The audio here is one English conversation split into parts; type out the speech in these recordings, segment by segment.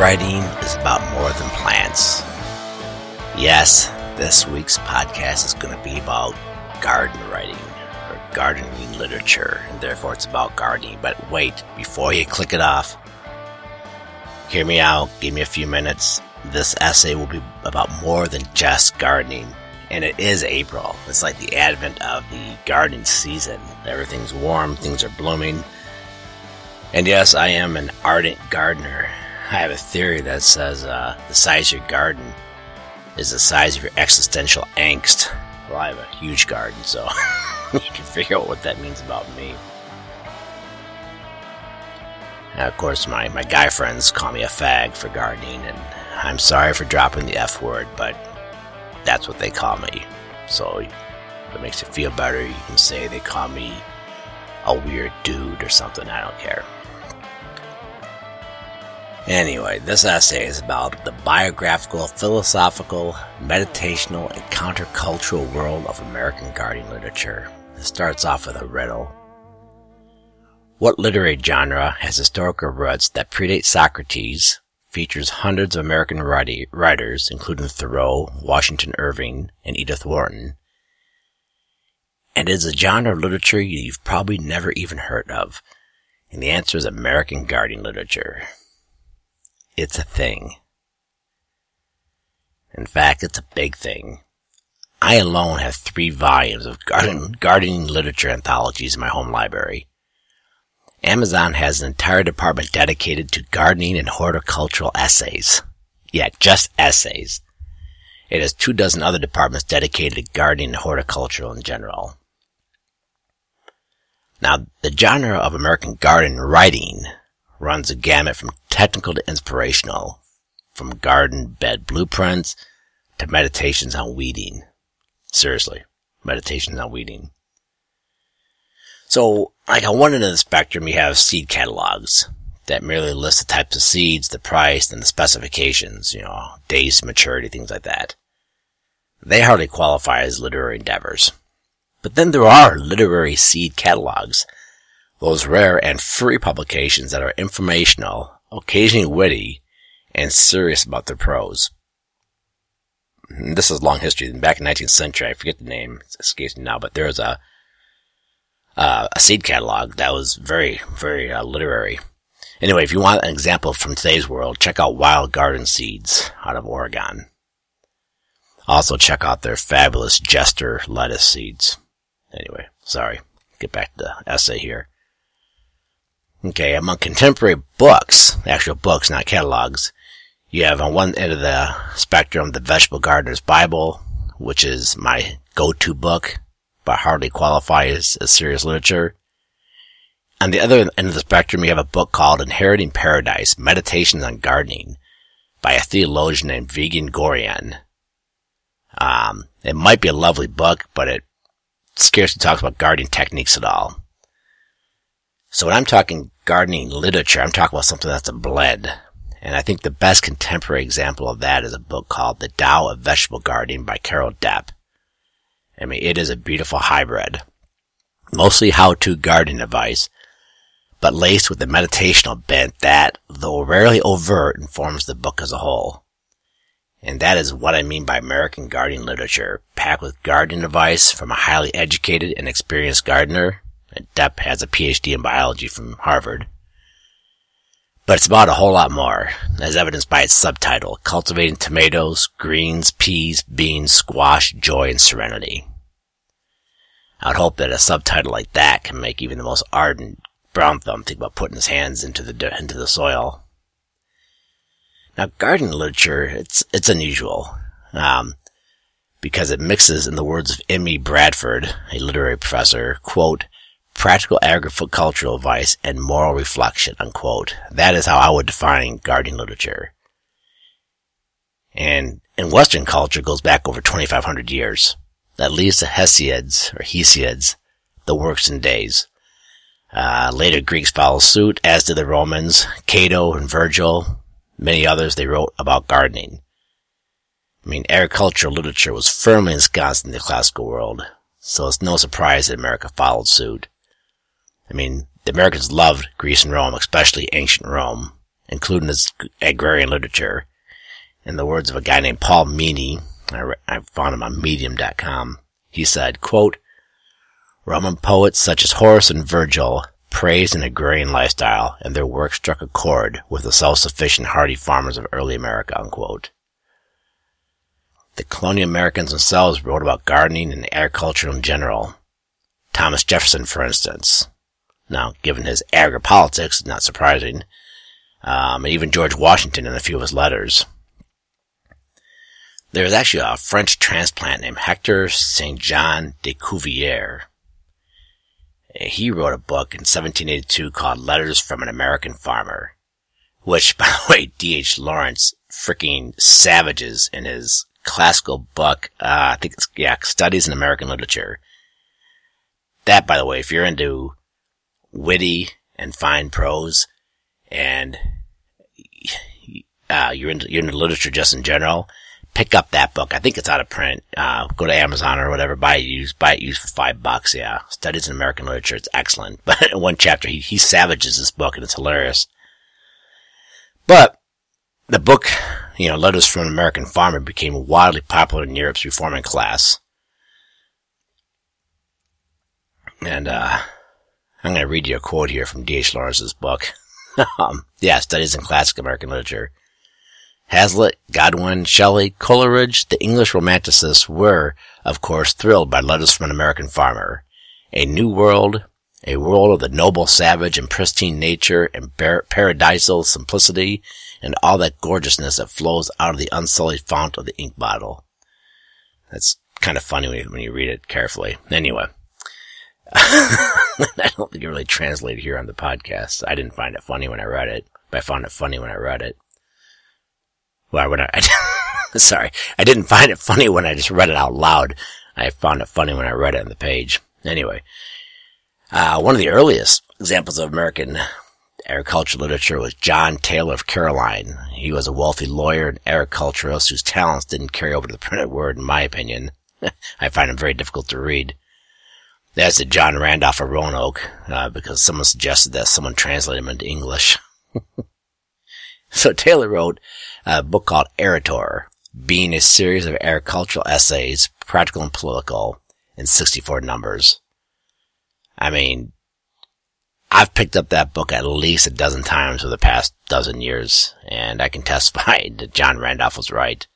writing is about more than plants. Yes, this week's podcast is going to be about garden writing or gardening literature, and therefore it's about gardening. But wait, before you click it off, hear me out, give me a few minutes. This essay will be about more than just gardening. And it is April. It's like the advent of the gardening season. Everything's warm, things are blooming. And yes, I am an ardent gardener. I have a theory that says uh, the size of your garden is the size of your existential angst. Well, I have a huge garden, so you can figure out what that means about me. Now, of course, my, my guy friends call me a fag for gardening, and I'm sorry for dropping the F word, but that's what they call me. So, if it makes you feel better, you can say they call me a weird dude or something, I don't care. Anyway, this essay is about the biographical, philosophical, meditational, and countercultural world of American gardening literature. It starts off with a riddle. What literary genre has historical roots that predate Socrates, features hundreds of American writers, including Thoreau, Washington Irving, and Edith Wharton, and is a genre of literature you've probably never even heard of? And the answer is American gardening literature. It's a thing. In fact, it's a big thing. I alone have three volumes of garden, gardening literature anthologies in my home library. Amazon has an entire department dedicated to gardening and horticultural essays. Yeah, just essays. It has two dozen other departments dedicated to gardening and horticulture in general. Now, the genre of American garden writing runs a gamut from technical to inspirational, from garden bed blueprints to meditations on weeding. Seriously, meditations on weeding. So, like on one end of the spectrum, you have seed catalogs that merely list the types of seeds, the price, and the specifications, you know, days maturity, things like that. They hardly qualify as literary endeavors. But then there are literary seed catalogs those rare and free publications that are informational, occasionally witty, and serious about their prose. This is long history. Back in the 19th century, I forget the name, it escapes me now, but there was a, uh, a seed catalog that was very, very uh, literary. Anyway, if you want an example from today's world, check out Wild Garden Seeds out of Oregon. Also check out their fabulous Jester lettuce seeds. Anyway, sorry. Get back to the essay here. Okay, among contemporary books, actual books, not catalogs, you have on one end of the spectrum the Vegetable Gardener's Bible, which is my go-to book, but hardly qualifies as serious literature. On the other end of the spectrum, you have a book called Inheriting Paradise, Meditations on Gardening by a theologian named Vigen Guroian. Um, it might be a lovely book, but it scarcely talks about gardening techniques at all. So when I'm talking gardening literature, I'm talking about something that's a blend. And I think the best contemporary example of that is a book called The Tao of Vegetable Gardening by Carol Depp. I mean, it is a beautiful hybrid. Mostly how-to gardening advice, but laced with a meditational bent that, though rarely overt, informs the book as a whole. And that is what I mean by American gardening literature, packed with gardening advice from a highly educated and experienced gardener Depp has a PhD in biology from Harvard. But it's about a whole lot more, as evidenced by its subtitle, Cultivating Tomatoes, Greens, Peas, Beans, Squash, Joy, and Serenity. I'd hope that a subtitle like that can make even the most ardent brown thumb think about putting his hands into the into the soil. Now, garden literature, it's it's unusual, um, because it mixes, in the words of M.E. Bradford, a literary professor, quote, practical agricultural advice, and moral reflection, unquote. That is how I would define gardening literature. And in Western culture goes back over 2,500 years. That leads to Hesiod's, or Hesiod's, the works and days. Uh, later Greeks followed suit, as did the Romans, Cato and Virgil, many others they wrote about gardening. I mean, agricultural literature was firmly ensconced in the classical world, so it's no surprise that America followed suit. I mean, the Americans loved Greece and Rome, especially ancient Rome, including its agrarian literature. In the words of a guy named Paul Meany, I, re- I found him on medium.com, he said, quote, Roman poets such as Horace and Virgil praised an agrarian lifestyle, and their work struck a chord with the self-sufficient hardy farmers of early America, unquote. The colonial Americans themselves wrote about gardening and agriculture in general. Thomas Jefferson, for instance. Now, given his agri-politics, not surprising. Um, and even George Washington in a few of his letters. There was actually a French transplant named Hector St. John de Crèvecoeur. He wrote a book in 1782 called Letters from an American Farmer, which, by the way, D.H. Lawrence freaking savages in his classical book, uh, I think it's, yeah, Studies in American Literature. That, by the way, if you're into witty and fine prose and, uh, you're into, you're into literature just in general, pick up that book. I think it's out of print. Uh, go to Amazon or whatever, buy it used, buy it used for five bucks. Yeah. Studies in American Literature. It's excellent. But in one chapter, he, he savages this book and it's hilarious. But the book, you know, Letters from an American Farmer became wildly popular in Europe's reforming class. And, uh, I'm going to read you a quote here from D.H. Lawrence's book. um, yeah, Studies in Classic American Literature. Hazlitt, Godwin, Shelley, Coleridge, the English Romanticists were, of course, thrilled by Letters from an American Farmer. A new world, a world of the noble savage and pristine nature and bar- paradisal simplicity and all that gorgeousness that flows out of the unsullied fount of the ink bottle. That's kind of funny when you, when you read it carefully. Anyway. I don't think it really translated here on the podcast. I didn't find it funny when I read it, but I found it funny when I read it. Well, when I, sorry, I didn't find it funny when I just read it out loud. I found it funny when I read it on the page. Anyway, uh, one of the earliest examples of American agricultural literature was John Taylor of Caroline. He was a wealthy lawyer and agriculturalist whose talents didn't carry over to the printed word, in my opinion. I find him very difficult to read. That's the John Randolph of Roanoke, uh, because someone suggested that someone translate him into English. so Taylor wrote a book called Arator, being a series of agricultural essays, practical and political, in 64 numbers. I mean, I've picked up that book at least a dozen times over the past dozen years, and I can testify that John Randolph was right.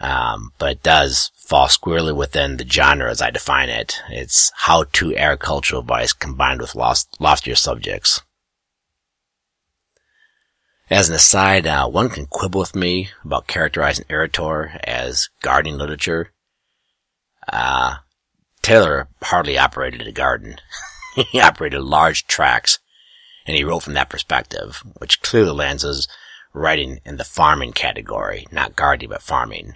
Um, but it does fall squarely within the genre as I define it. It's how-to agricultural advice combined with lost, loftier subjects. As an aside, uh, one can quibble with me about characterizing Arator as gardening literature. Uh, Taylor hardly operated a garden. he operated large tracts, and he wrote from that perspective, which clearly lands as writing in the farming category, not gardening, but farming.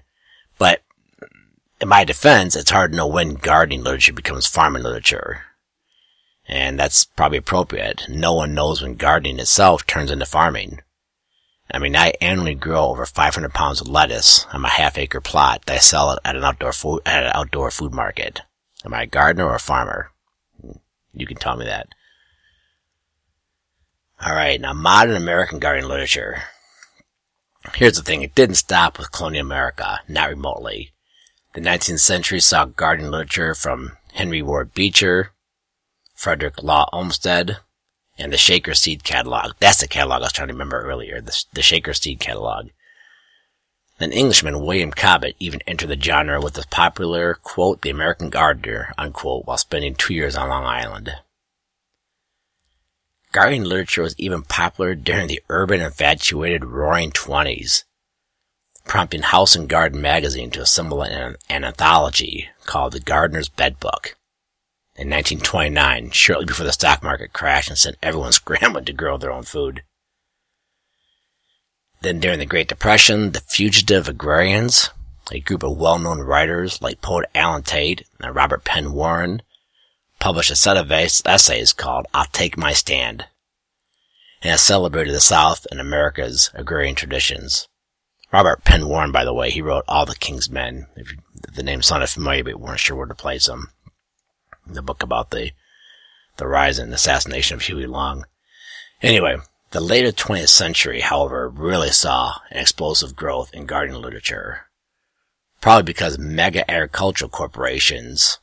In my defense, it's hard to know when gardening literature becomes farming literature. And that's probably appropriate. No one knows when gardening itself turns into farming. I mean, I annually grow over 500 pounds of lettuce on my half acre plot that I sell it at an outdoor food, at an outdoor food market. Am I a gardener or a farmer? You can tell me that. Alright, now modern American gardening literature. Here's the thing, it didn't stop with colonial America, not remotely. The 19th century saw garden literature from Henry Ward Beecher, Frederick Law Olmsted, and the Shaker Seed Catalog. That's the catalog I was trying to remember earlier, the, the Shaker Seed Catalog. An Englishman, William Cobbett, even entered the genre with the popular, quote, The American Gardener, unquote, while spending two years on Long Island. Gardening literature was even popular during the urban infatuated roaring twenties, prompting House and Garden magazine to assemble an, an anthology called The Gardener's Bed Book in 1929, shortly before the stock market crashed and sent everyone scrambling to grow their own food. Then during the Great Depression, the Fugitive Agrarians, a group of well-known writers like poet Allen Tate and Robert Penn Warren, published a set of essays called I'll Take My Stand, and has celebrated the South and America's agrarian traditions. Robert Penn Warren, by the way, he wrote All the King's Men. If the name sounded familiar, but weren't sure where to place him the book about the the rise and assassination of Huey Long. Anyway, The later 20th century, however, really saw an explosive growth in gardening literature. Probably because mega agricultural corporations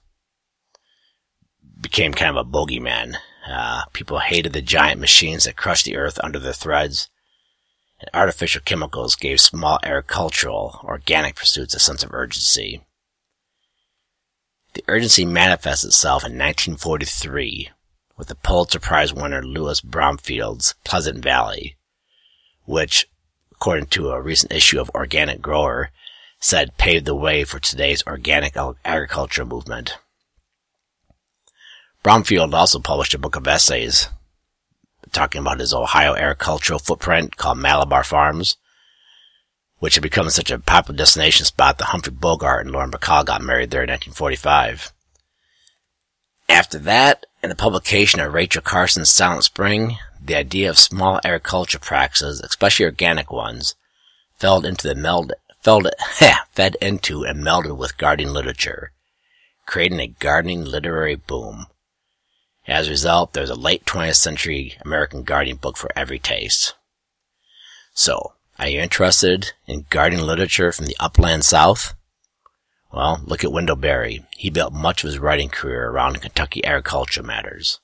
became kind of a bogeyman. Uh, people hated the giant machines that crushed the earth under their threads. And artificial chemicals gave small agricultural, organic pursuits a sense of urgency. The urgency manifests itself in 1943 with the Pulitzer Prize winner Louis Bromfield's Pleasant Valley, which, according to a recent issue of Organic Grower, said paved the way for today's organic agriculture movement. Bromfield also published a book of essays talking about his Ohio agricultural footprint called Malabar Farms, which had become such a popular destination spot that Humphrey Bogart and Lauren Bacall got married there in 1945. After that, and the publication of Rachel Carson's Silent Spring, the idea of small agriculture practices, especially organic ones, fell into the meld, fell, fed into and melded with gardening literature, creating a gardening literary boom. As a result, there's a late 20th century American gardening book for every taste. So, are you interested in gardening literature from the upland south? Well, look at Wendell Berry. He built much of his writing career around Kentucky agriculture matters.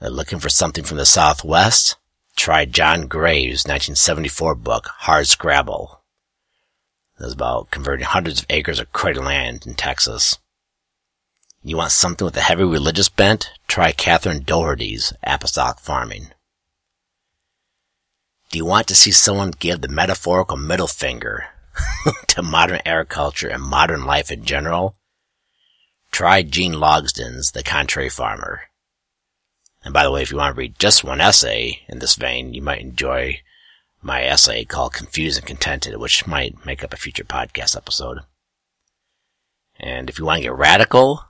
Uh, looking for something from the Southwest? Try John Graves' 1974 book, Hard Scrabble. It was about converting hundreds of acres of credit land in Texas. You want something with a heavy religious bent? Try Catherine Doherty's Apostolic Farming. Do you want to see someone give the metaphorical middle finger to modern agriculture and modern life in general, try Gene Logsdon's The Contrary Farmer. And by the way, if you want to read just one essay in this vein, you might enjoy my essay called Confused and Contented, which might make up a future podcast episode. And if you want to get radical,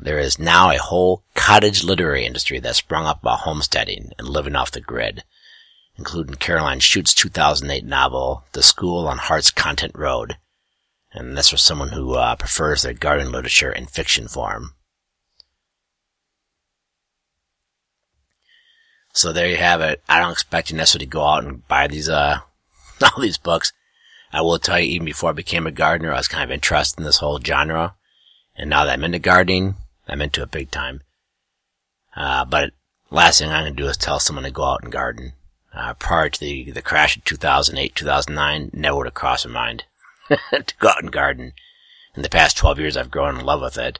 there is now a whole cottage literary industry that sprung up about homesteading and living off the grid including Caroline Chute's 2008 novel, The School on Heart's Content Road. And that's for someone who uh, prefers their garden literature in fiction form. So there you have it. I don't expect you necessarily to go out and buy these, uh, all these books. I will tell you, even before I became a gardener, I was kind of interested in this whole genre. And now that I'm into gardening, I'm into it big time. Uh, but last thing I'm going to do is tell someone to go out and garden uh, prior to the, the crash of 2008, 2009, never would have crossed my mind to go out and garden. In the past 12 years, I've grown in love with it.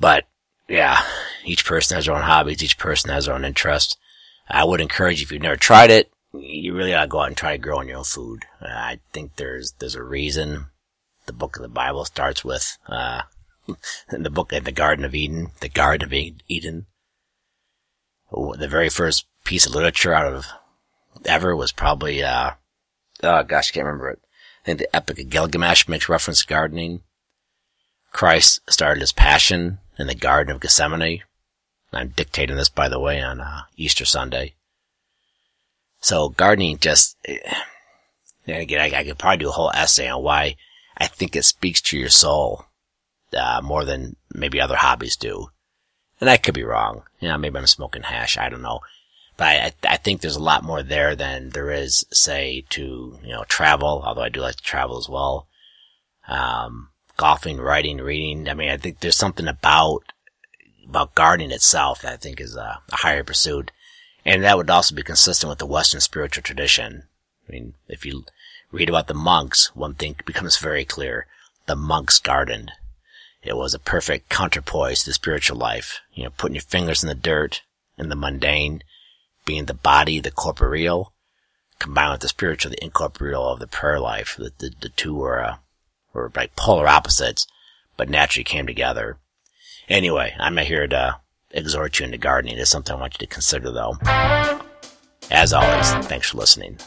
But, yeah, each person has their own hobbies, each person has their own interests. I would encourage if you've never tried it, you really ought to go out and try growing your own food. Uh, I think there's, there's a reason the book of the Bible starts with, uh, the book in the Garden of Eden, the Garden of Eden. The very first piece of literature out of ever was probably, uh, oh gosh, I can't remember it. I think the Epic of Gilgamesh makes reference to gardening. Christ started his passion in the Garden of Gethsemane. I'm dictating this, by the way, on uh, Easter Sunday. So gardening just, and again, I, I, could probably do a whole essay on why I think it speaks to your soul uh, more than maybe other hobbies do. And I could be wrong. You know, maybe I'm smoking hash. I don't know. But I, I think there's a lot more there than there is, say, to, you know, travel, although I do like to travel as well. Um, golfing, writing, reading. I mean, I think there's something about, about gardening itself that I think is a, a higher pursuit. And that would also be consistent with the Western spiritual tradition. I mean, if you read about the monks, one thing becomes very clear. The monks gardened. It was a perfect counterpoise to the spiritual life. You know, putting your fingers in the dirt, and the mundane, being the body, the corporeal, combined with the spiritual, the incorporeal of the prayer life. The, the, the two were, uh, were like polar opposites, but naturally came together. Anyway, I'm not here to exhort you into gardening. It's something I want you to consider though. As always, thanks for listening.